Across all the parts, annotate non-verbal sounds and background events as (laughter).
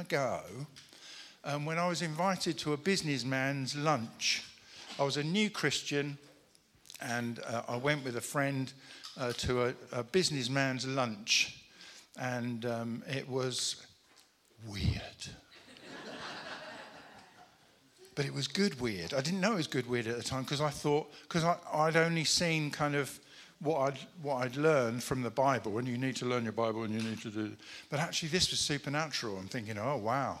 ago um, when I was invited to a businessman's lunch. I was a new Christian and uh, I went with a friend uh, to a, a, businessman's lunch, and um, it was weird. (laughs) but it was good weird. I didn't know it was good weird at the time because I thought, because I'd only seen kind of what I'd, what I'd learned from the Bible, and you need to learn your Bible and you need to do. But actually, this was supernatural. I'm thinking, oh, wow.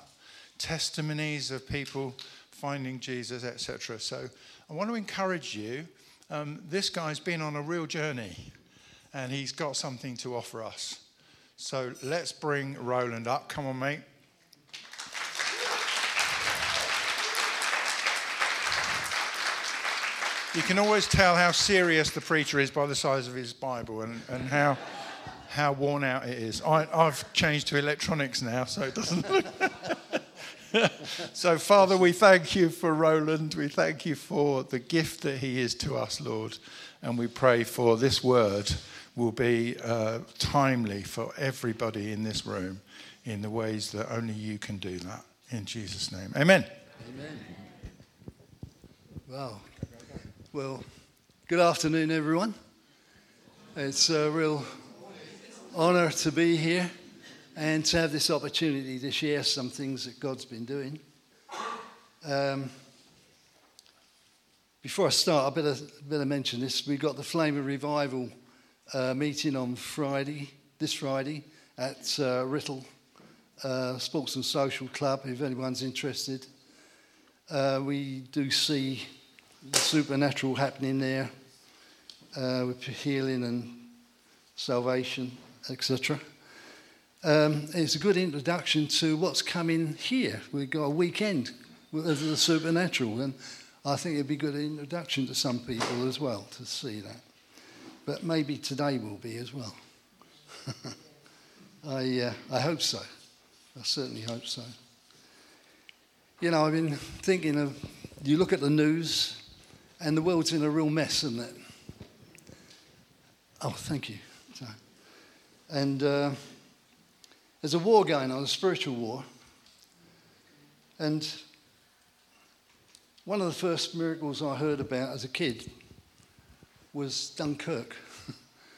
Testimonies of people finding Jesus, etc. So I want to encourage you. Um, this guy's been on a real journey, and he's got something to offer us. So let's bring Roland up. Come on, mate. You can always tell how serious the preacher is by the size of his Bible and, and how, how worn out it is. I, I've changed to electronics now, so it doesn't look. (laughs) so, Father, we thank you for Roland. We thank you for the gift that he is to us, Lord. And we pray for this word will be uh, timely for everybody in this room in the ways that only you can do that. In Jesus' name. Amen. Amen. Wow. Well, good afternoon, everyone. It's a real honour to be here and to have this opportunity to share some things that God's been doing. Um, before I start, I better, better mention this. We've got the Flame of Revival uh, meeting on Friday, this Friday, at uh, uh, Sports and Social Club, if anyone's interested. Uh, we do see the supernatural happening there uh, with healing and salvation, etc. Um, it's a good introduction to what's coming here. We've got a weekend of the supernatural, and I think it'd be a good introduction to some people as well to see that. But maybe today will be as well. (laughs) I, uh, I hope so. I certainly hope so. You know, I've been thinking of, you look at the news, and the world's in a real mess, isn't it? Oh, thank you. And uh, there's a war going on, a spiritual war. And one of the first miracles I heard about as a kid was Dunkirk.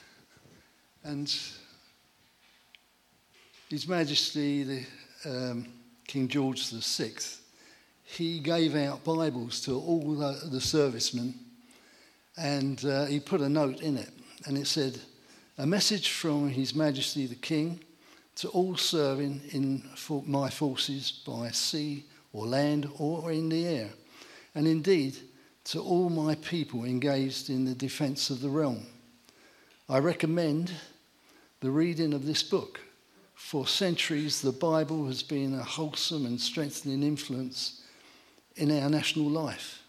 (laughs) and His Majesty, the um, King George VI, he gave out Bibles to all the, the servicemen and uh, he put a note in it. And it said, A message from His Majesty the King to all serving in my forces by sea or land or in the air, and indeed to all my people engaged in the defence of the realm. I recommend the reading of this book. For centuries, the Bible has been a wholesome and strengthening influence in our national life.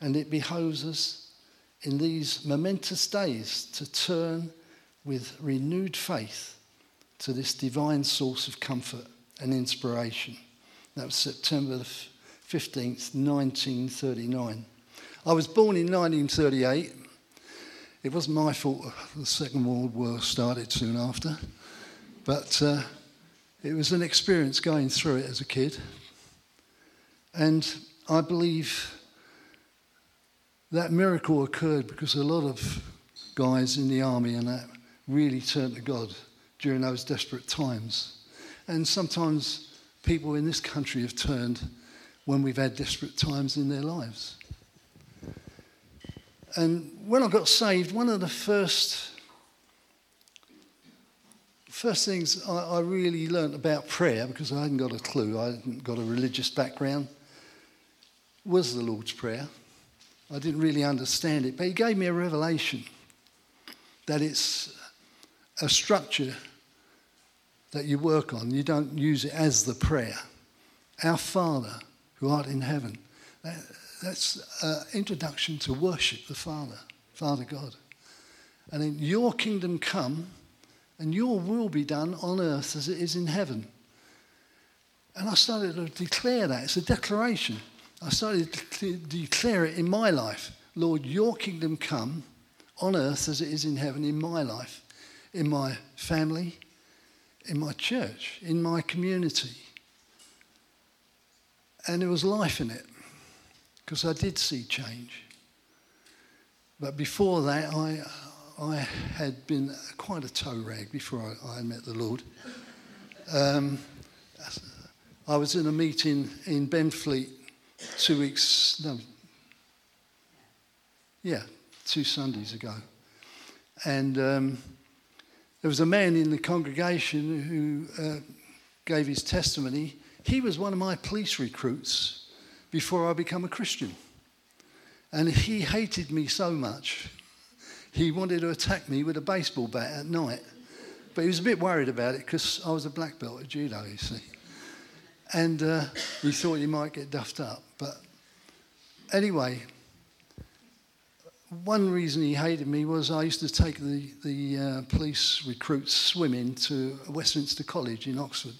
And it behoves us in these momentous days to turn with renewed faith to this divine source of comfort and inspiration. That was September 15th, 1939. I was born in 1938. It wasn't my fault the Second World War started soon after, but uh, it was an experience going through it as a kid. And I believe that miracle occurred because a lot of guys in the army and that really turned to God during those desperate times. And sometimes people in this country have turned when we've had desperate times in their lives. And when I got saved, one of the first first things I, I really learned about prayer, because I hadn't got a clue, I hadn't got a religious background, was the Lord's Prayer. I didn't really understand it, but He gave me a revelation that it's a structure that you work on. You don't use it as the prayer. Our Father who art in heaven. That, that's an introduction to worship the Father, Father God. And then your kingdom come and your will be done on earth as it is in heaven. And I started to declare that. It's a declaration. I started to declare it in my life. Lord, your kingdom come on earth as it is in heaven in my life, in my family, in my church, in my community. and there was life in it because I did see change. But before that, I, I had been quite a toe rag before I, I met the Lord. Um, I was in a meeting in Benfleet two weeks, no, yeah, two Sundays ago. And um, there was a man in the congregation who uh, gave his testimony. He was one of my police recruits before I became a Christian. And he hated me so much, he wanted to attack me with a baseball bat at night. But he was a bit worried about it because I was a black belt at judo, you see. And uh, he thought he might get duffed up. But anyway, one reason he hated me was I used to take the, the uh, police recruits swimming to Westminster College in Oxford.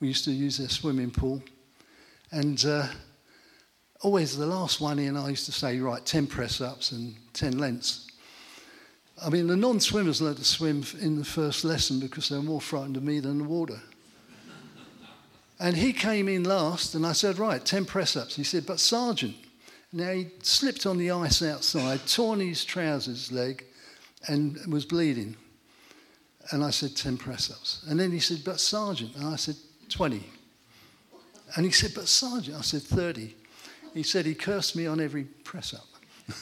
We used to use their swimming pool. And uh, always the last one in, I used to say, right, 10 press ups and 10 lengths. I mean, the non swimmers learned to swim in the first lesson because they were more frightened of me than the water. And he came in last, and I said, right, 10 press ups. He said, but Sergeant, now he slipped on the ice outside, torn his trousers leg, and was bleeding. And I said, 10 press ups. And then he said, but Sergeant. And I said, 20. And he said, but Sergeant. I said, 30. He said he cursed me on every press up. (laughs)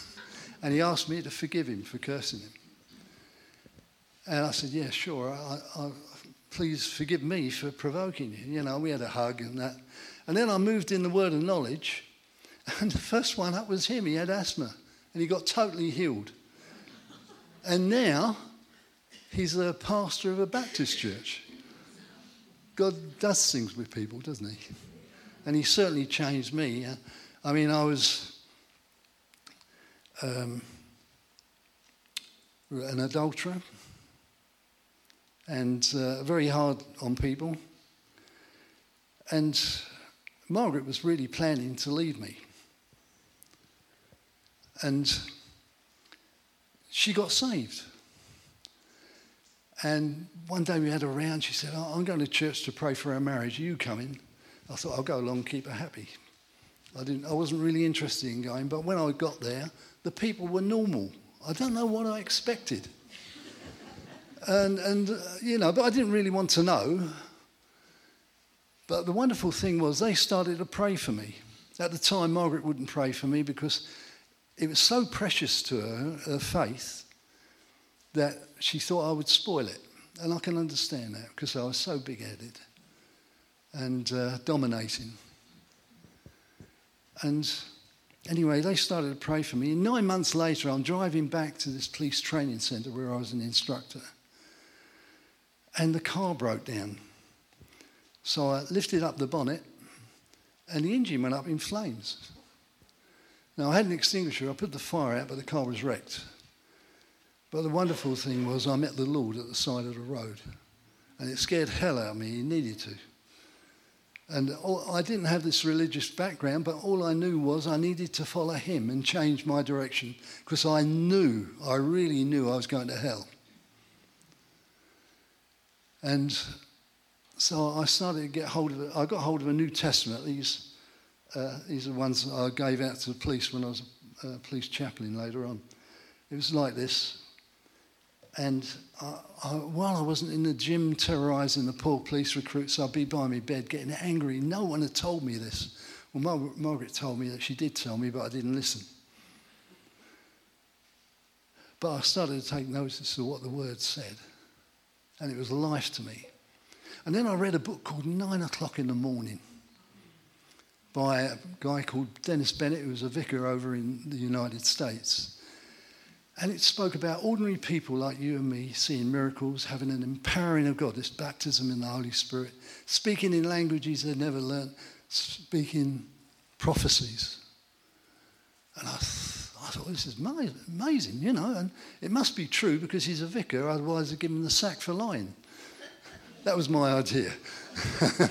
and he asked me to forgive him for cursing him. And I said, yeah, sure. I, I, please forgive me for provoking you. You know, we had a hug and that. And then I moved in the word of knowledge. (laughs) And the first one up was him. He had asthma and he got totally healed. And now he's a pastor of a Baptist church. God does things with people, doesn't he? And he certainly changed me. I mean, I was um, an adulterer and uh, very hard on people. And Margaret was really planning to leave me. And she got saved. And one day we had a round. She said, oh, I'm going to church to pray for our marriage. Are you coming? I thought, I'll go along, keep her happy. I, didn't, I wasn't really interested in going, but when I got there, the people were normal. I don't know what I expected. And, and uh, you know, but I didn't really want to know. But the wonderful thing was they started to pray for me. At the time, Margaret wouldn't pray for me because it was so precious to her, her faith, that she thought I would spoil it. And I can understand that because I was so big headed and uh, dominating. And anyway, they started to pray for me. And nine months later, I'm driving back to this police training centre where I was an instructor. And the car broke down. So I lifted up the bonnet, and the engine went up in flames. Now, I had an extinguisher, I put the fire out, but the car was wrecked. But the wonderful thing was, I met the Lord at the side of the road. And it scared hell out of me. He needed to. And all, I didn't have this religious background, but all I knew was I needed to follow him and change my direction because I knew, I really knew I was going to hell. And so I started to get hold of it. I got hold of a New Testament. These uh, these are the ones I gave out to the police when I was a uh, police chaplain later on. It was like this. And I, I, while I wasn't in the gym terrorising the poor police recruits, I'd be by my bed getting angry. No one had told me this. Well, Mar- Margaret told me that she did tell me, but I didn't listen. But I started to take notice of what the word said, and it was life to me. And then I read a book called Nine O'Clock in the Morning by a guy called Dennis Bennett, who was a vicar over in the United States. And it spoke about ordinary people like you and me seeing miracles, having an empowering of God, this baptism in the Holy Spirit, speaking in languages they'd never learned, speaking prophecies. And I, I thought, this is amazing, you know, and it must be true because he's a vicar, otherwise they'd give him the sack for lying. That was my idea. (laughs)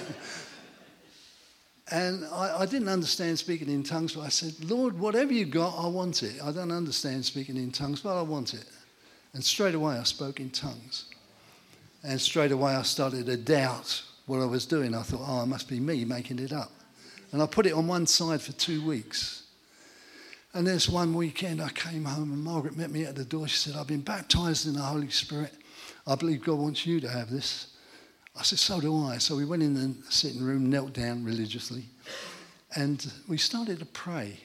And I, I, didn't understand speaking in tongues, but I said, Lord, whatever you got, I want it. I don't understand speaking in tongues, but I want it. And straight away I spoke in tongues. And straight away I started to doubt what I was doing. I thought, oh, it must be me making it up. And I put it on one side for two weeks. And there's one weekend I came home and Margaret met me at the door. She said, I've been baptized in the Holy Spirit. I believe God wants you to have this. I said, So do I. So we went in the sitting room, knelt down religiously, and we started to pray.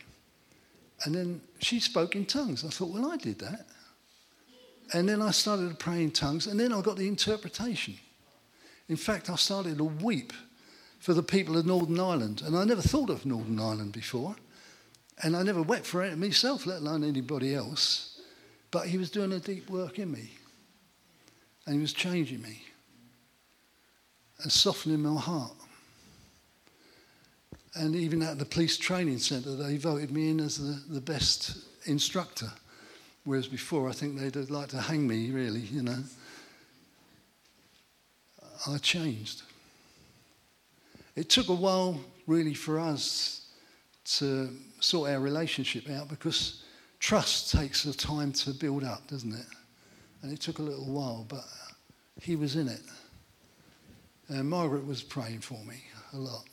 And then she spoke in tongues. I thought, Well, I did that. And then I started to pray in tongues, and then I got the interpretation. In fact, I started to weep for the people of Northern Ireland. And I never thought of Northern Ireland before. And I never wept for it myself, let alone anybody else. But he was doing a deep work in me. And he was changing me and softening my heart. And even at the police training centre, they voted me in as the, the best instructor. Whereas before, I think they'd like to hang me, really, you know. I changed. It took a while, really, for us to sort our relationship out because trust takes the time to build up, doesn't it? And it took a little while, but he was in it. And Margaret was praying for me a lot.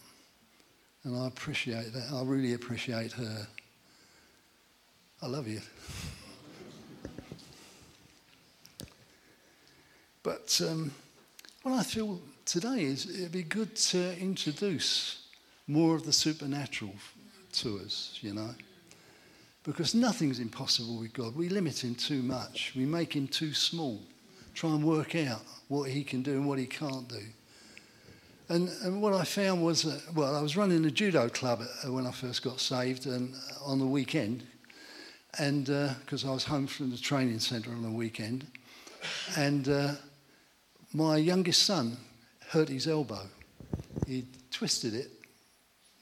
And I appreciate that. I really appreciate her. I love you. (laughs) but um, what I feel today is it'd be good to introduce more of the supernatural to us, you know. Because nothing's impossible with God. We limit him too much. We make him too small. Try and work out what he can do and what he can't do. And, and what I found was, well, I was running a judo club uh, when I first got saved and uh, on the weekend, and because uh, I was home from the training centre on the weekend, and uh, my youngest son hurt his elbow. He twisted it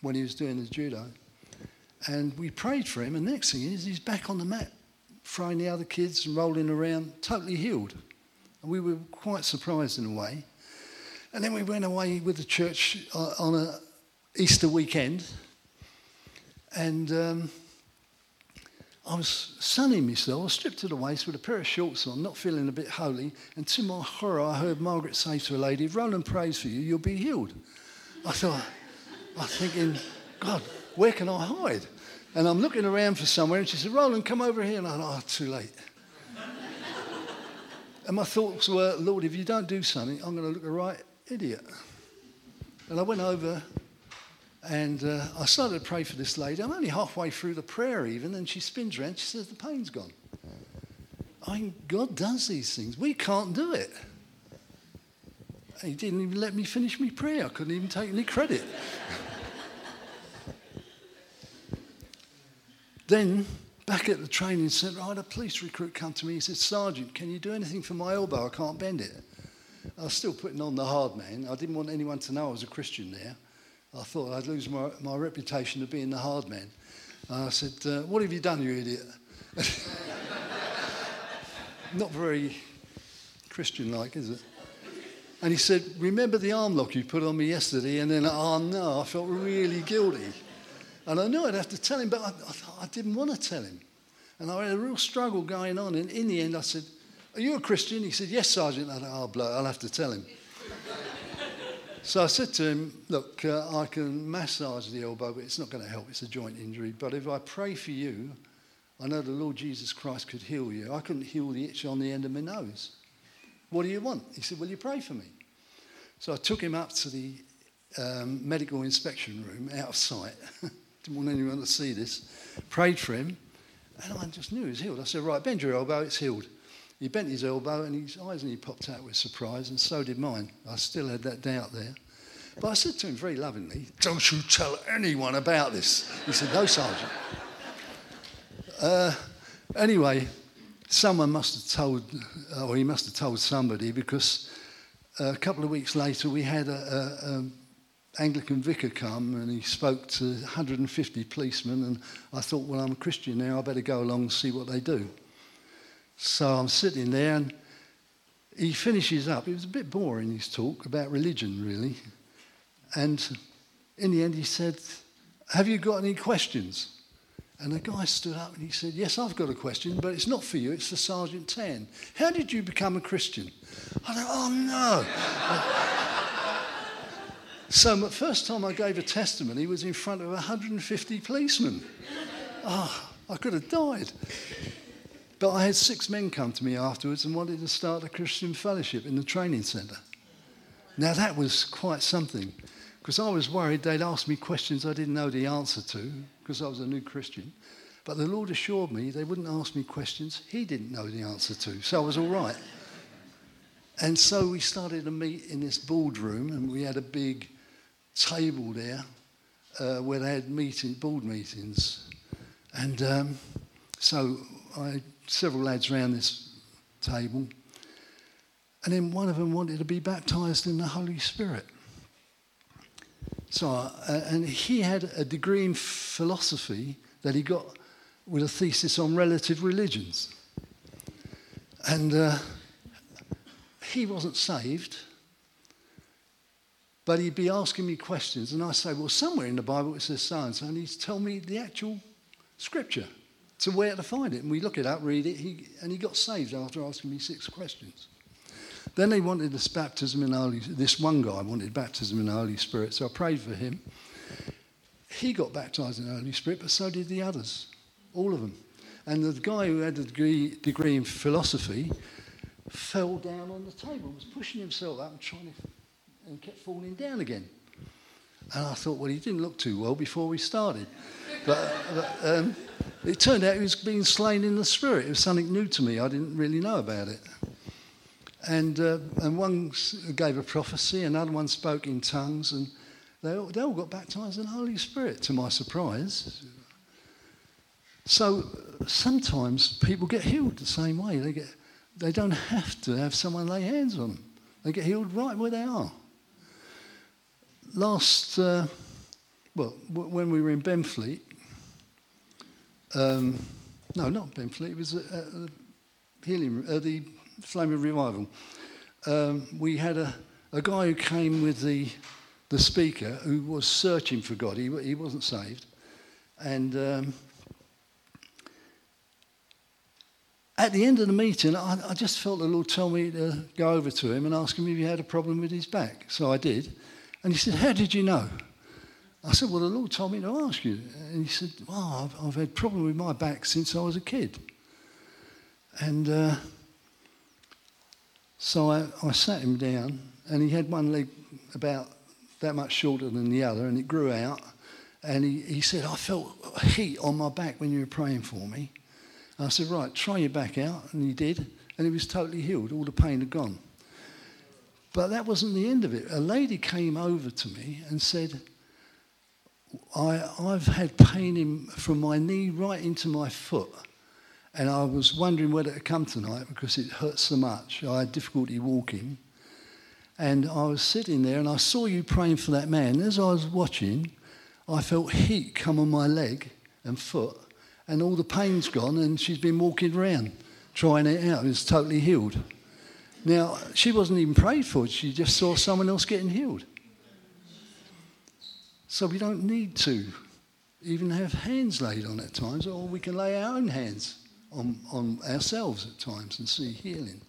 when he was doing the judo, and we prayed for him, and next thing is he's back on the mat, throwing the other kids and rolling around, totally healed. And we were quite surprised in a way. And then we went away with the church uh, on a Easter weekend, and um, I was sunning myself. I was stripped to the waist with a pair of shorts on, not feeling a bit holy. And to my horror, I heard Margaret say to a lady, If Roland prays for you, you'll be healed. I thought, I was thinking, God, where can I hide? And I'm looking around for somewhere, and she said, Roland, come over here. And I thought, oh, too late. (laughs) and my thoughts were, Lord, if you don't do something, I'm going to look a right idiot. And I went over and uh, I started to pray for this lady. I'm only halfway through the prayer, even, and she spins around. She says, The pain's gone. I mean, God does these things. We can't do it. He didn't even let me finish my prayer. I couldn't even take any credit. Then, back at the training centre, I had a police recruit come to me. He said, Sergeant, can you do anything for my elbow? I can't bend it. I was still putting on the hard man. I didn't want anyone to know I was a Christian there. I thought I'd lose my, my reputation of being the hard man. And I said, uh, What have you done, you idiot? (laughs) Not very Christian like, is it? And he said, Remember the arm lock you put on me yesterday? And then, oh no, I felt really guilty. And I knew I'd have to tell him, but I, I, I didn't want to tell him. And I had a real struggle going on. And in the end, I said, Are you a Christian? He said, Yes, Sergeant. I thought, Oh, blood, I'll have to tell him. (laughs) so I said to him, Look, uh, I can massage the elbow, but it's not going to help. It's a joint injury. But if I pray for you, I know the Lord Jesus Christ could heal you. I couldn't heal the itch on the end of my nose. What do you want? He said, Will you pray for me? So I took him up to the um, medical inspection room out of sight. (laughs) Didn't want anyone to see this. Prayed for him, and I just knew he was healed. I said, Right, bend your elbow, it's healed. He bent his elbow, and his eyes and he popped out with surprise, and so did mine. I still had that doubt there. But I said to him very lovingly, Don't you tell anyone about this. He said, No, Sergeant. Uh, anyway, someone must have told, or he must have told somebody, because a couple of weeks later we had a, a, a Anglican vicar come and he spoke to 150 policemen, and I thought, well, I'm a Christian now, I better go along and see what they do. So I'm sitting there, and he finishes up. It was a bit boring, his talk about religion, really. And in the end, he said, Have you got any questions? And the guy stood up and he said, Yes, I've got a question, but it's not for you, it's for Sergeant Tann. How did you become a Christian? I thought, Oh, no. So the first time I gave a testimony was in front of 150 policemen. Oh, I could have died. But I had six men come to me afterwards and wanted to start a Christian fellowship in the training centre. Now that was quite something because I was worried they'd ask me questions I didn't know the answer to because I was a new Christian. But the Lord assured me they wouldn't ask me questions He didn't know the answer to, so I was all right. And so we started to meet in this boardroom, and we had a big table there uh, where they had meeting, board meetings. And um, so I had several lads around this table. And then one of them wanted to be baptized in the Holy Spirit. So, uh, and he had a degree in philosophy that he got with a thesis on relative religions. And uh, he wasn't saved, but he'd be asking me questions, and I say, Well, somewhere in the Bible it says so and so, and he'd tell me the actual scripture to where to find it. And we look it up, read it, he, and he got saved after asking me six questions. Then they wanted this baptism in Holy This one guy wanted baptism in the Holy Spirit, so I prayed for him. He got baptized in the Holy Spirit, but so did the others all of them. And the guy who had a degree, degree in philosophy fell down on the table, was pushing himself up and trying to, and kept falling down again. And I thought, well, he didn't look too well before we started. But, but um, it turned out he was being slain in the spirit. It was something new to me. I didn't really know about it. And, uh, and one gave a prophecy, another one spoke in tongues, and they all, they all got baptized in the Holy Spirit, to my surprise. So sometimes people get healed the same way. They, get, they don't have to have someone lay hands on them. They get healed right where they are. Last, uh, well, w- when we were in Benfleet, um, no, not Benfleet, it was uh, uh, healing, uh, the Flame of Revival. Um, we had a, a guy who came with the, the speaker who was searching for God. He, he wasn't saved. And um, at the end of the meeting, I, I, just felt the Lord tell me to go over to him and ask him if he had a problem with his back. So I did. And he said, How did you know? I said, Well, the Lord told me to ask you. And he said, Well, I've, I've had a problem with my back since I was a kid. And uh, so I, I sat him down, and he had one leg about that much shorter than the other, and it grew out. And he, he said, I felt heat on my back when you were praying for me. I said, right, try your back out. And he did. And he was totally healed. All the pain had gone. But that wasn't the end of it. A lady came over to me and said, I, have had pain in, from my knee right into my foot. And I was wondering whether to come tonight because it hurt so much. I had difficulty walking. And I was sitting there and I saw you praying for that man. As I was watching, I felt heat come on my leg and foot and all the pain's gone, and she's been walking around trying it out. It's totally healed. Now, she wasn't even prayed for, she just saw someone else getting healed. So we don't need to even have hands laid on at times, or we can lay our own hands on, on ourselves at times and see healing.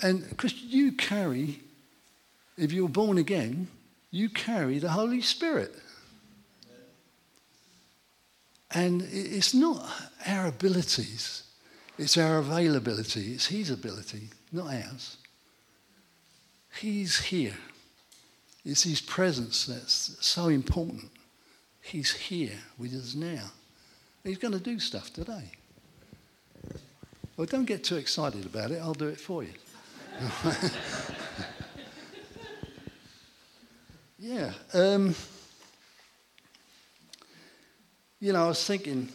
And Christian, you carry, if you're born again, you carry the Holy Spirit. And it's not our abilities, it's our availability. It's His ability, not ours. He's here. It's His presence that's so important. He's here with us now. He's going to do stuff today. Well, don't get too excited about it. I'll do it for you. (laughs) yeah. Um, you know, I was thinking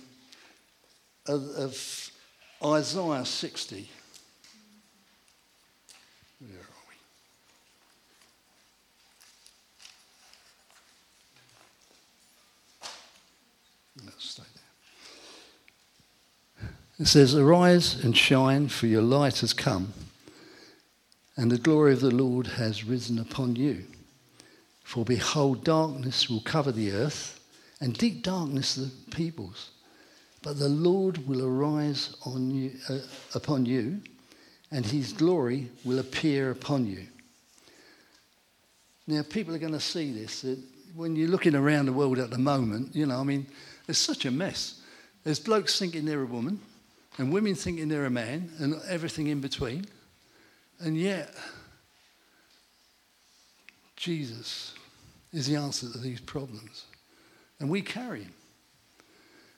of, of Isaiah 60. Where are we? Let's stay there. It says, Arise and shine, for your light has come, and the glory of the Lord has risen upon you. For behold, darkness will cover the earth and deep darkness the peoples. But the Lord will arise you, uh, upon you, and his glory will appear upon you. Now, people are going to see this. When you're looking around the world at the moment, you know, I mean, it's such a mess. There's blokes thinking they're a woman, and women thinking they're a man, and everything in between. And yet, Jesus is the answer to these problems. And we carry him.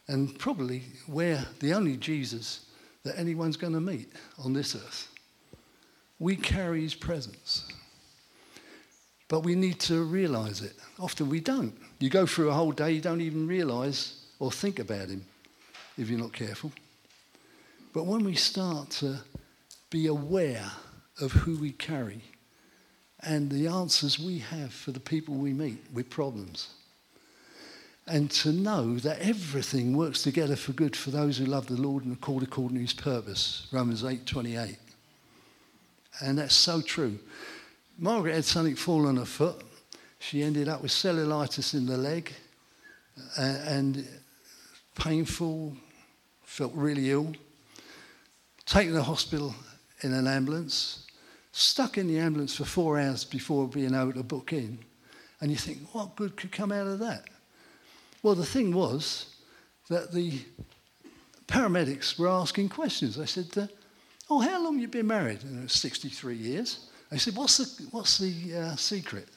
And probably we're the only Jesus that anyone's going to meet on this earth. We carry his presence. But we need to realize it. Often we don't. You go through a whole day, you don't even realize or think about him if you're not careful. But when we start to be aware of who we carry and the answers we have for the people we meet with problems, and to know that everything works together for good for those who love the Lord and are called according to his purpose. Romans 8 28. And that's so true. Margaret had something fall on her foot. She ended up with cellulitis in the leg and painful, felt really ill. Taken to the hospital in an ambulance, stuck in the ambulance for four hours before being able to book in. And you think, what good could come out of that? Well, the thing was that the paramedics were asking questions. They said, uh, Oh, how long you been married? And it was 63 years. They said, What's the, what's the uh, secret?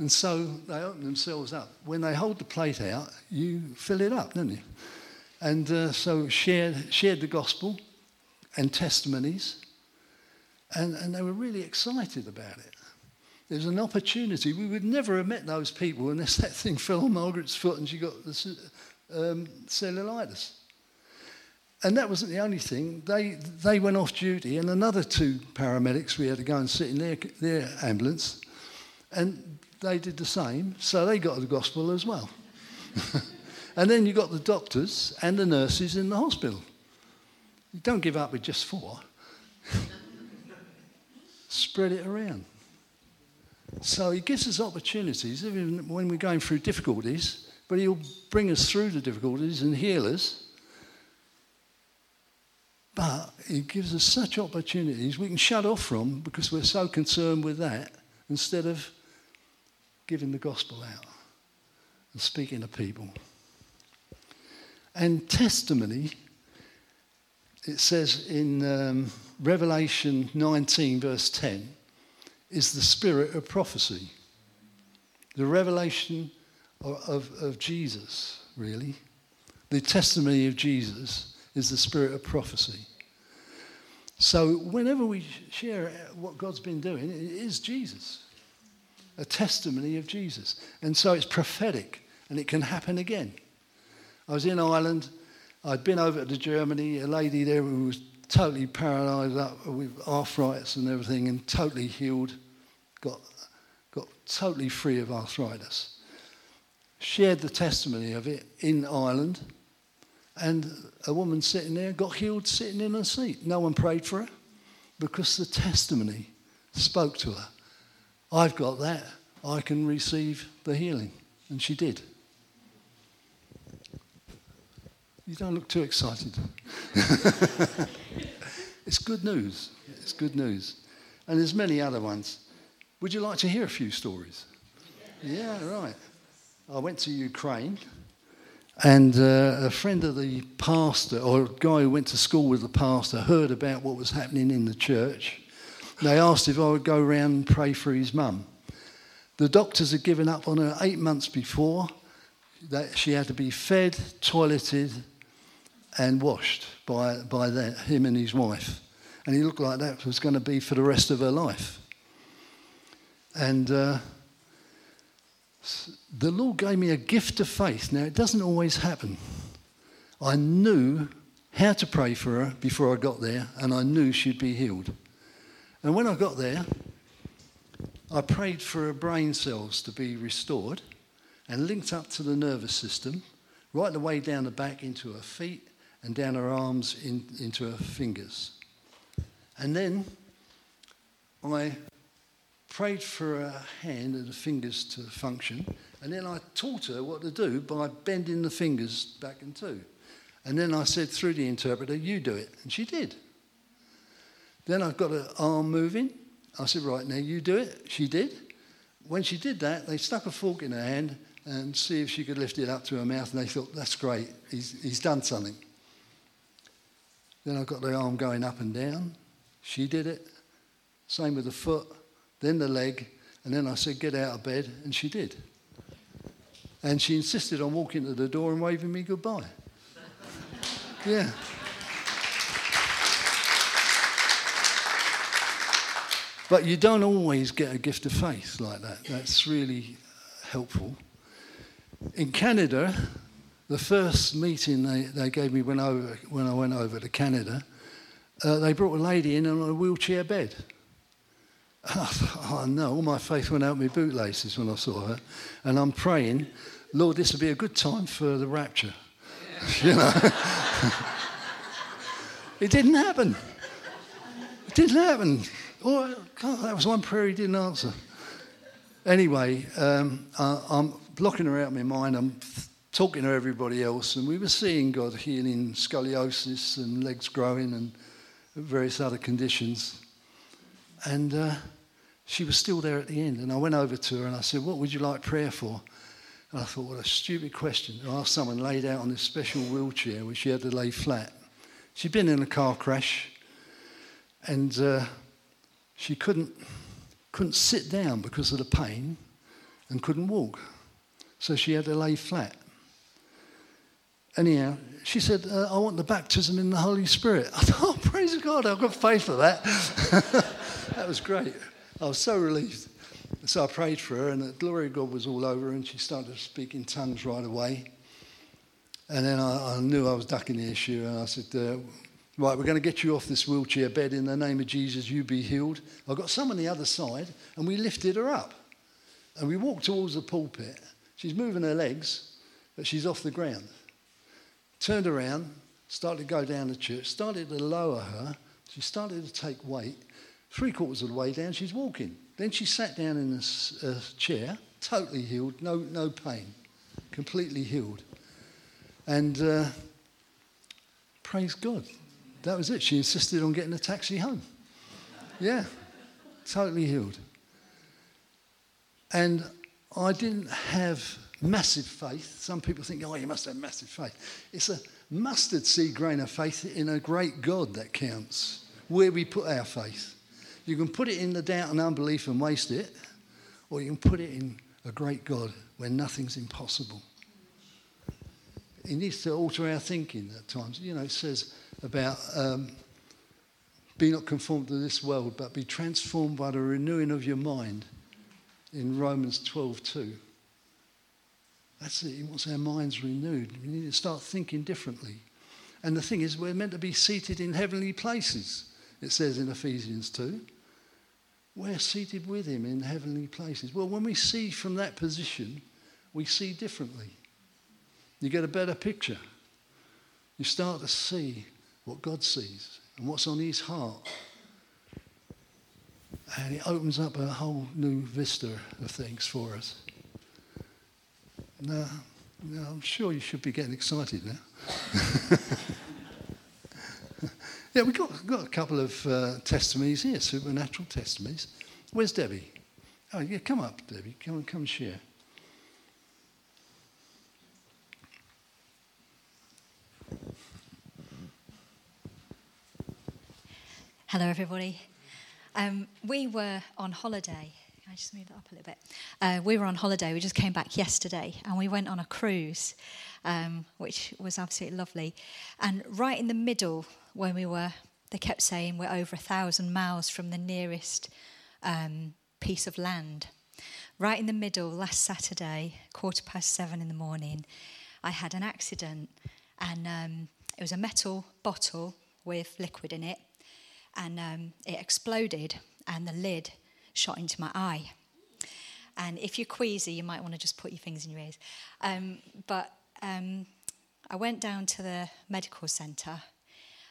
And so they open themselves up. When they hold the plate out, you fill it up, don't you? And uh, so shared, shared the gospel and testimonies. And, and they were really excited about it. There's an opportunity. We would never have met those people unless that thing (laughs) fell on Margaret's foot and she got the um, cellulitis. And that wasn't the only thing. They, they went off duty, and another two paramedics, we had to go and sit in their, their ambulance, and they did the same. So they got the gospel as well. (laughs) and then you got the doctors and the nurses in the hospital. You don't give up with just four, (laughs) spread it around. So he gives us opportunities, even when we're going through difficulties, but he'll bring us through the difficulties and heal us but he gives us such opportunities we can shut off from because we're so concerned with that instead of giving the gospel out and speaking to people. And testimony, it says in um, Revelation 19, verse 10, is the spirit of prophecy. The revelation of, of, of Jesus, really. The testimony of Jesus is the spirit of prophecy. So whenever we share uh, what God's been doing, it is Jesus, a testimony of Jesus. And so it's prophetic and it can happen again. I was in Ireland. I'd been over to Germany. A lady there who was totally paralysed up with arthritis and everything and totally healed, got, got totally free of arthritis. Shared the testimony of it in Ireland and a woman sitting there got healed sitting in a seat. No one prayed for her because the testimony spoke to her. I've got that. I can receive the healing. And she did. You don't look too excited. (laughs) it's good news. It's good news. And there's many other ones. Would you like to hear a few stories? Yeah, right. I went to Ukraine and uh, a friend of the pastor, or a guy who went to school with the pastor, heard about what was happening in the church. They asked if I would go around and pray for his mum. The doctors had given up on her eight months before. That she had to be fed, toileted, and washed by, by him and his wife. And he looked like that was going to be for the rest of her life. And uh, the Lord gave me a gift of faith. Now, it doesn't always happen. I knew how to pray for her before I got there, and I knew she'd be healed. And when I got there, I prayed for her brain cells to be restored and linked up to the nervous system, right the way down the back into her feet and down her arms in, into her fingers. And then I prayed for her hand and her fingers to function, and then I taught her what to do by bending the fingers back and two. And then I said through the interpreter, You do it. And she did. Then I've got her arm moving. I said, Right, now you do it. She did. when she did that, they stuck a fork in her hand and see if she could lift it up to her mouth, and they thought, that's great, he's, he's done something. Then I got the arm going up and down. She did it. Same with the foot, then the leg, and then I said, get out of bed, and she did. And she insisted on walking to the door and waving me goodbye. (laughs) yeah. But you don't always get a gift of faith like that. That's really helpful. In Canada, the first meeting they, they gave me when, over, when I went over to Canada, uh, they brought a lady in on a wheelchair bed. And I thought, oh no, all my faith went out my bootlaces when I saw her. And I'm praying, Lord, this will be a good time for the rapture. (laughs) you know? (laughs) it didn't happen. It didn't happen. Oh, God, that was one prayer he didn't answer. Anyway, um, I, am blocking her out of my mind. I'm talking to everybody else, and we were seeing God healing scoliosis and legs growing and various other conditions. And uh, she was still there at the end. And I went over to her and I said, What would you like prayer for? And I thought, What a stupid question. to ask someone laid out on this special wheelchair where she had to lay flat. She'd been in a car crash and uh, she couldn't, couldn't sit down because of the pain and couldn't walk. So she had to lay flat. Anyhow, she said, uh, I want the baptism in the Holy Spirit. (laughs) I thought, oh, praise God, I've got faith for that. (laughs) that was great. I was so relieved. So I prayed for her, and the glory of God was all over and she started to speak in tongues right away. And then I, I knew I was ducking the issue, and I said, uh, Right, we're going to get you off this wheelchair bed in the name of Jesus, you be healed. I got some on the other side, and we lifted her up. And we walked towards the pulpit. She's moving her legs, but she's off the ground. Turned around, started to go down the church, started to lower her. She started to take weight. Three quarters of the way down, she's walking. Then she sat down in a, a chair, totally healed, no, no pain, completely healed. And uh, praise God. That was it. She insisted on getting a taxi home. Yeah, totally healed. And I didn't have massive faith. Some people think, oh, you must have massive faith. It's a mustard seed grain of faith in a great God that counts, where we put our faith. You can put it in the doubt and unbelief and waste it, or you can put it in a great God where nothing's impossible. It needs to alter our thinking at times. You know, it says, about um, be not conformed to this world, but be transformed by the renewing of your mind in Romans 12 2. That's it. He wants our minds renewed. We need to start thinking differently. And the thing is, we're meant to be seated in heavenly places, it says in Ephesians 2. We're seated with him in heavenly places. Well, when we see from that position, we see differently. You get a better picture. You start to see what God sees and what's on his heart. And it opens up a whole new vista of things for us. Now, now I'm sure you should be getting excited now. (laughs) yeah, we've got, got a couple of uh, testimonies here, supernatural testimonies. Where's Debbie? Oh, yeah, come up, Debbie. Come, and come share. Hello, everybody. Um, we were on holiday. I just move that up a little bit? Uh, we were on holiday. We just came back yesterday and we went on a cruise, um, which was absolutely lovely. And right in the middle, when we were, they kept saying we're over a thousand miles from the nearest um, piece of land. Right in the middle, last Saturday, quarter past seven in the morning, I had an accident and um, it was a metal bottle with liquid in it and um, it exploded, and the lid shot into my eye. And if you're queasy, you might want to just put your fingers in your ears. Um, but um, I went down to the medical centre,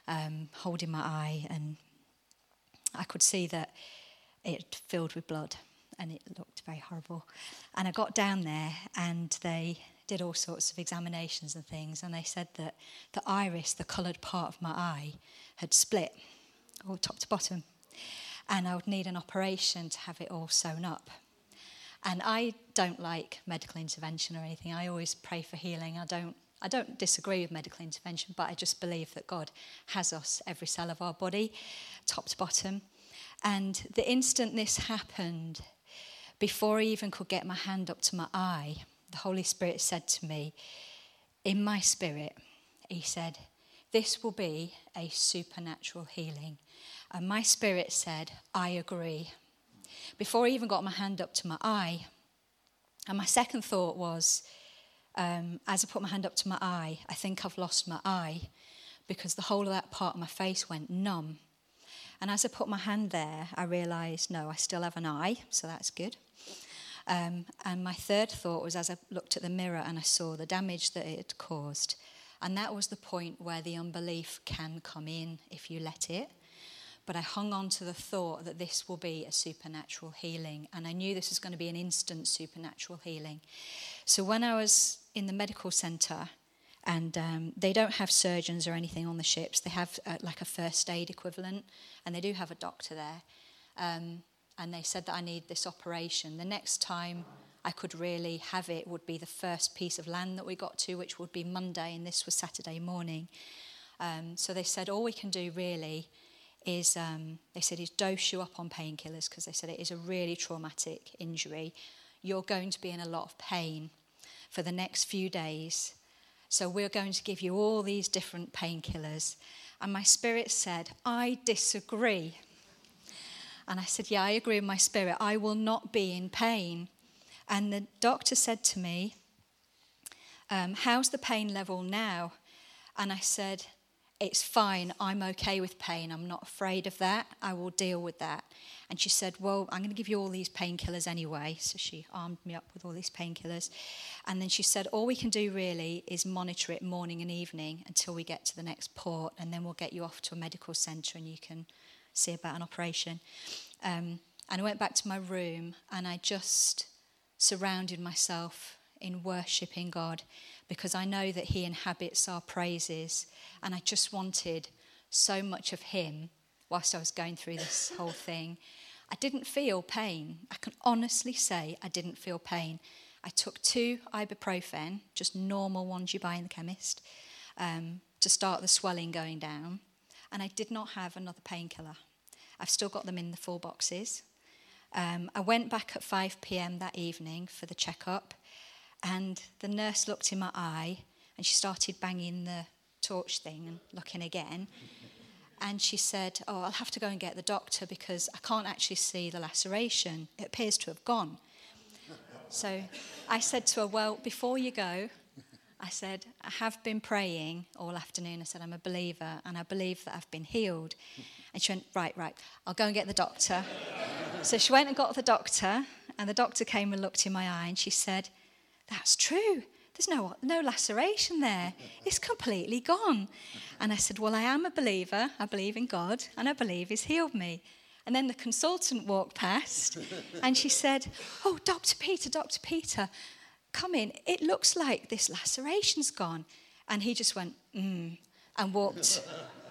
um, holding my eye, and I could see that it filled with blood, and it looked very horrible. And I got down there, and they did all sorts of examinations and things, and they said that the iris, the coloured part of my eye, had split or top to bottom. And I would need an operation to have it all sewn up. And I don't like medical intervention or anything. I always pray for healing. I don't I don't disagree with medical intervention, but I just believe that God has us, every cell of our body, top to bottom. And the instant this happened, before I even could get my hand up to my eye, the Holy Spirit said to me, in my spirit, He said, This will be a supernatural healing. And my spirit said, I agree. Before I even got my hand up to my eye, and my second thought was, um, as I put my hand up to my eye, I think I've lost my eye because the whole of that part of my face went numb. And as I put my hand there, I realised, no, I still have an eye, so that's good. Um, and my third thought was as I looked at the mirror and I saw the damage that it had caused. And that was the point where the unbelief can come in if you let it. But I hung on to the thought that this will be a supernatural healing. And I knew this was going to be an instant supernatural healing. So when I was in the medical centre, and um, they don't have surgeons or anything on the ships. They have uh, like a first aid equivalent, and they do have a doctor there. Um, and they said that I need this operation. The next time I could really have it would be the first piece of land that we got to, which would be Monday, and this was Saturday morning. Um, so they said all we can do really is um, they said is dose you up on painkillers because they said it is a really traumatic injury. You're going to be in a lot of pain for the next few days. So we're going to give you all these different painkillers. And my spirit said, I disagree. And I said, Yeah, I agree with my spirit. I will not be in pain. And the doctor said to me, um, How's the pain level now? And I said, It's fine. I'm okay with pain. I'm not afraid of that. I will deal with that. And she said, Well, I'm going to give you all these painkillers anyway. So she armed me up with all these painkillers. And then she said, All we can do really is monitor it morning and evening until we get to the next port. And then we'll get you off to a medical centre and you can see about an operation. Um, and I went back to my room and I just surrounded myself in worshipping God because I know that He inhabits our praises. And I just wanted so much of Him whilst I was going through this (laughs) whole thing. I didn't feel pain. I can honestly say I didn't feel pain. I took two ibuprofen, just normal ones you buy in the chemist, um, to start the swelling going down. And I did not have another painkiller. I've still got them in the four boxes. Um, I went back at 5 pm that evening for the checkup, and the nurse looked in my eye and she started banging the torch thing and looking again. And she said, Oh, I'll have to go and get the doctor because I can't actually see the laceration. It appears to have gone. So I said to her, Well, before you go, I said, I have been praying all afternoon. I said, I'm a believer and I believe that I've been healed. And she went, Right, right, I'll go and get the doctor. so she went and got the doctor, and the doctor came and looked in my eye and she said, That's true. There's no, no laceration there. It's completely gone. And I said, Well, I am a believer. I believe in God, and I believe He's healed me. And then the consultant walked past and she said, Oh, Dr. Peter, Dr. Peter, come in. It looks like this laceration's gone. And he just went, mm, and walked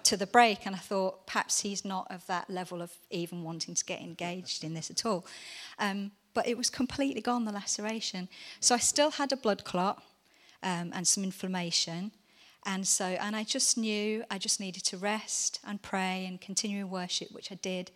to the break, and I thought perhaps he's not of that level of even wanting to get engaged in this at all. Um, but it was completely gone, the laceration. So I still had a blood clot um, and some inflammation. And so, and I just knew I just needed to rest and pray and continue in worship, which I did.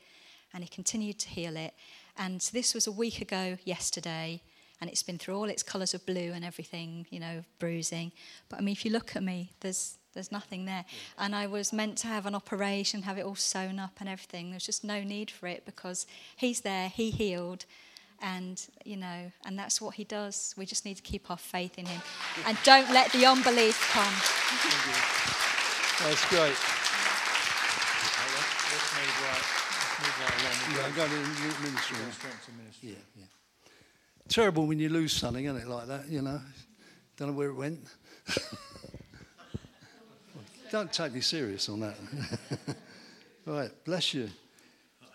And he continued to heal it. And this was a week ago yesterday, and it's been through all its colours of blue and everything, you know, bruising. But I mean, if you look at me, there's there's nothing there. And I was meant to have an operation, have it all sewn up and everything. There's just no need for it because he's there, he healed. And, you know, and that's what he does. We just need to keep our faith in him. And don't let the unbelief come. That's great. Let's move right. Let's move right along. Yeah, I'm going to ministry. Go to ministry. Yeah, yeah. Terrible when you lose something, isn't it, like that, you know? Don't know where it went. (laughs) Don't take me serious on that. (laughs) right, bless you.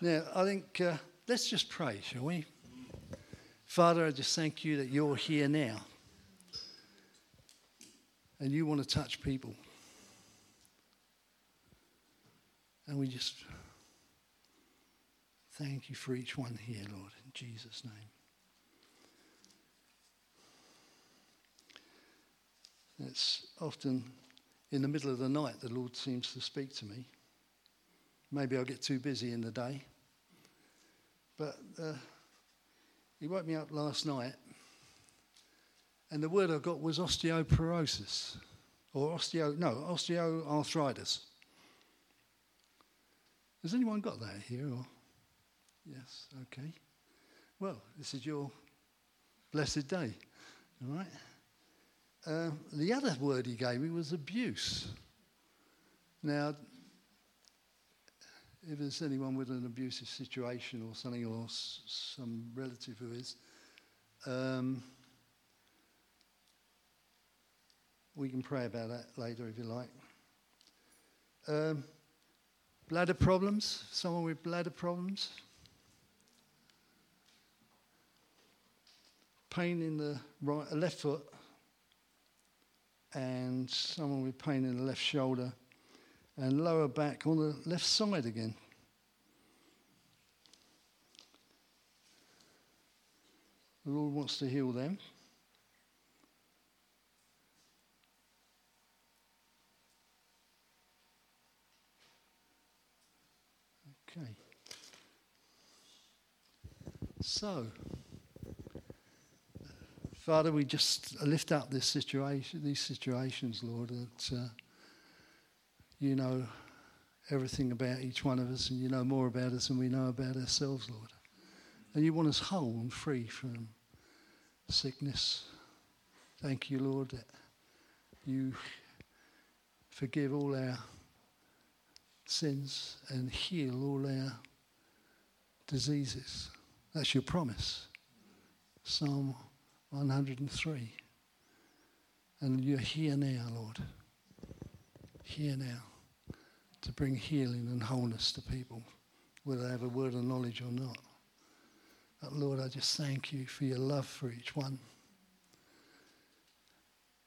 Now, I think uh, let's just pray, shall we? Father, I just thank you that you're here now and you want to touch people. And we just thank you for each one here, Lord, in Jesus' name. It's often in the middle of the night the Lord seems to speak to me. Maybe I get too busy in the day. But uh, he woke me up last night, and the word I got was osteoporosis, or osteo, no, osteoarthritis. Has anyone got that here? Or? Yes, okay. Well, this is your blessed day, all right? Uh, the other word he gave me was abuse. Now, if there's anyone with an abusive situation or something, or s- some relative who is, um, we can pray about that later if you like. Um, bladder problems, someone with bladder problems. Pain in the right, left foot, and someone with pain in the left shoulder and lower back on the left side again. The Lord wants to heal them. Okay. So, Father, we just lift up this situation, these situations, Lord, that uh, you know everything about each one of us, and you know more about us than we know about ourselves, Lord. And you want us whole and free from sickness. Thank you, Lord, that you forgive all our sins and heal all our diseases. That's your promise. Psalm 103. And you're here now, Lord. Here now to bring healing and wholeness to people, whether they have a word of knowledge or not. But Lord, I just thank you for your love for each one.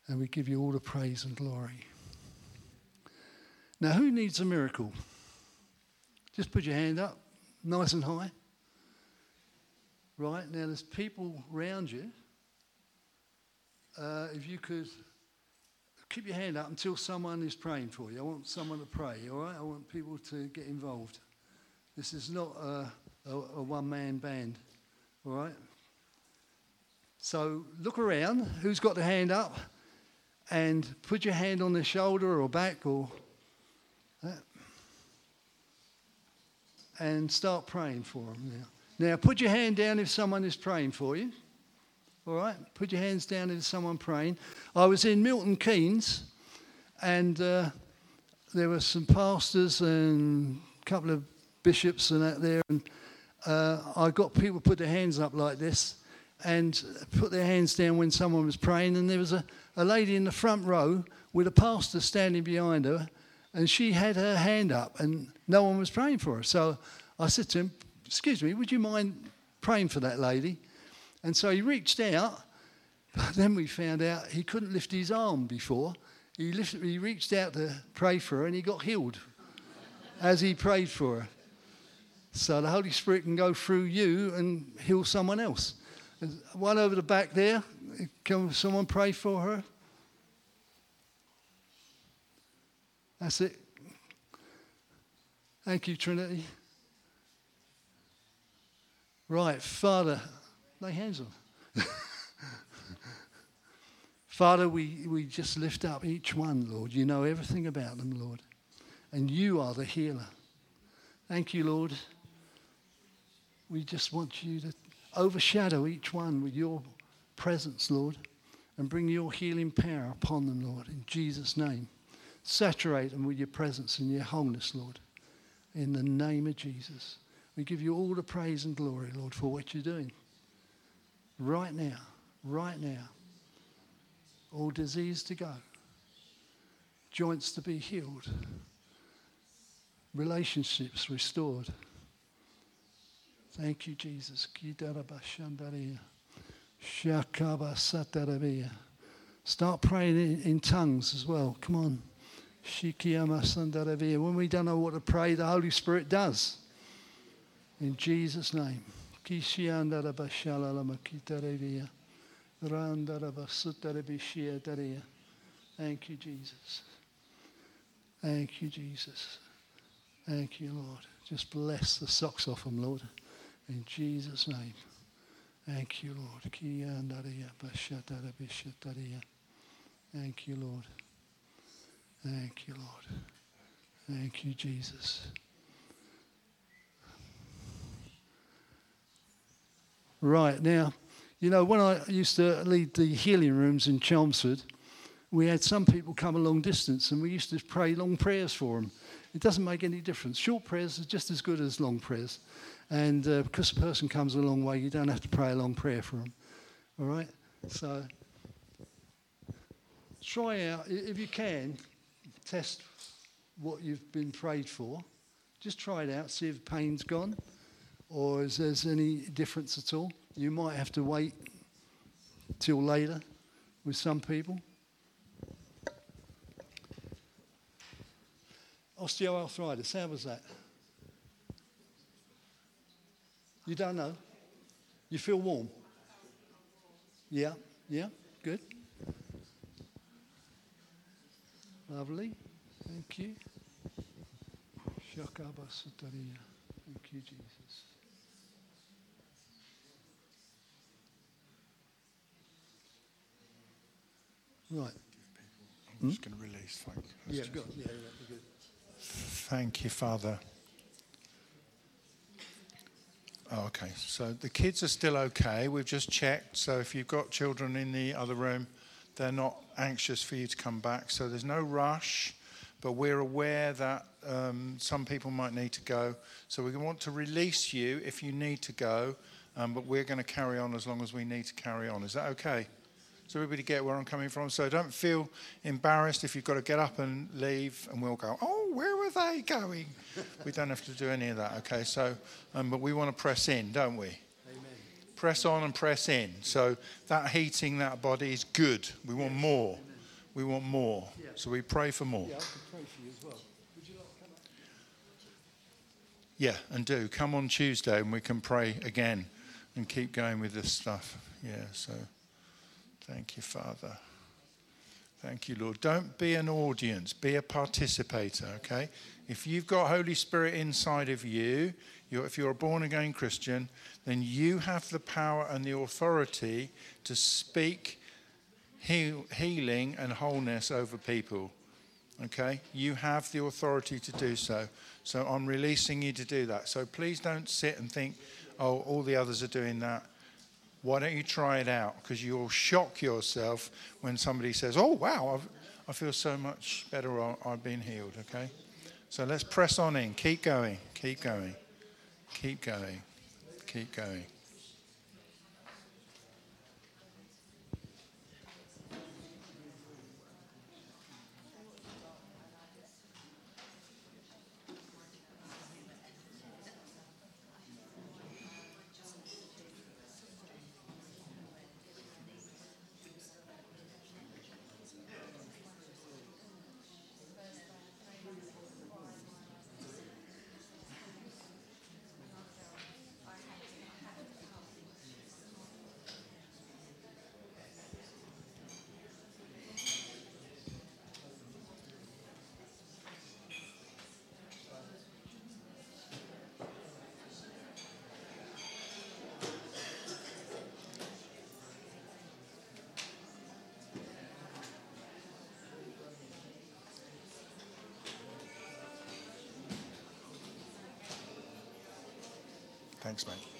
And we give you all the praise and glory. Now, who needs a miracle? Just put your hand up, nice and high. Right, now there's people around you. Uh, if you could keep your hand up until someone is praying for you. I want someone to pray, all right? I want people to get involved. This is not a, a, a one man band, all right? So look around. Who's got the hand up? And put your hand on their shoulder or back or that. And start praying for them now. Now, put your hand down if someone is praying for you. All right? Put your hands down if someone praying. I was in Milton Keynes, and uh, there were some pastors and a couple of bishops and that there, and uh, I got people put their hands up like this and put their hands down when someone was praying, and there was a, a lady in the front row with a pastor standing behind her, and she had her hand up, and no one was praying for her. So I said to him, Excuse me, would you mind praying for that lady? And so he reached out, but then we found out he couldn't lift his arm before. He, lifted, he reached out to pray for her and he got healed as he prayed for her. So the Holy Spirit can go through you and heal someone else. There's one over the back there. Can someone pray for her? That's it. Thank you, Trinity. Right, Father, lay hands on. Father, we, we just lift up each one, Lord. You know everything about them, Lord. And you are the healer. Thank you, Lord. We just want you to overshadow each one with your presence, Lord, and bring your healing power upon them, Lord, in Jesus' name. Saturate them with your presence and your wholeness, Lord, in the name of Jesus. We give you all the praise and glory, Lord, for what you're doing. Right now, right now. All disease to go, joints to be healed, relationships restored. Thank you, Jesus. Start praying in, in tongues as well. Come on. When we don't know what to pray, the Holy Spirit does. In Jesus' name. Thank you, Jesus. Thank you, Jesus. Thank you, Lord. Just bless the socks off them, Lord. In Jesus' name. Thank you, Lord. Thank you, Lord. Thank you, Lord. Thank you, Jesus. Right, now, you know, when I used to lead the healing rooms in Chelmsford, we had some people come a long distance and we used to pray long prayers for them. It doesn't make any difference. Short prayers are just as good as long prayers. And uh, because a person comes a long way, you don't have to pray a long prayer for them. All right? So try out, if you can, test what you've been prayed for. Just try it out, see if pain's gone or is there any difference at all? You might have to wait till later with some people. Osteoarthritis, how was that? You don't know? You feel warm? Yeah, yeah, good. Lovely. Thank you. Thank you, Jesus. Right. I'm just going to release. Thank you. Yeah. Yeah, that'd be good. Thank you, Father. Oh, okay, so the kids are still okay. We've just checked. So if you've got children in the other room, they're not anxious for you to come back. So there's no rush, but we're aware that um, some people might need to go. So we want to release you if you need to go, um, but we're going to carry on as long as we need to carry on. Is that okay? Does everybody get where I'm coming from? So don't feel embarrassed if you've got to get up and leave, and we'll go, oh, where were they going? (laughs) we don't have to do any of that, okay? So, um, but we want to press in, don't we? Press on and press in. So that heating that body is good. We want more. We want more. So we pray for more. Yeah, pray for you as well. Would you like to come up? Yeah, and do. Come on Tuesday and we can pray again and keep going with this stuff. Yeah, so thank you, Father. Thank you, Lord. Don't be an audience, be a participator, okay? If you've got Holy Spirit inside of you, you're, if you're a born again Christian, then you have the power and the authority to speak heal, healing and wholeness over people. Okay? You have the authority to do so. So I'm releasing you to do that. So please don't sit and think, oh, all the others are doing that. Why don't you try it out? Because you'll shock yourself when somebody says, oh, wow, I've, I feel so much better. I've been healed. Okay? So let's press on in. Keep going. Keep going. Keep going. Keep going. Thanks, mate.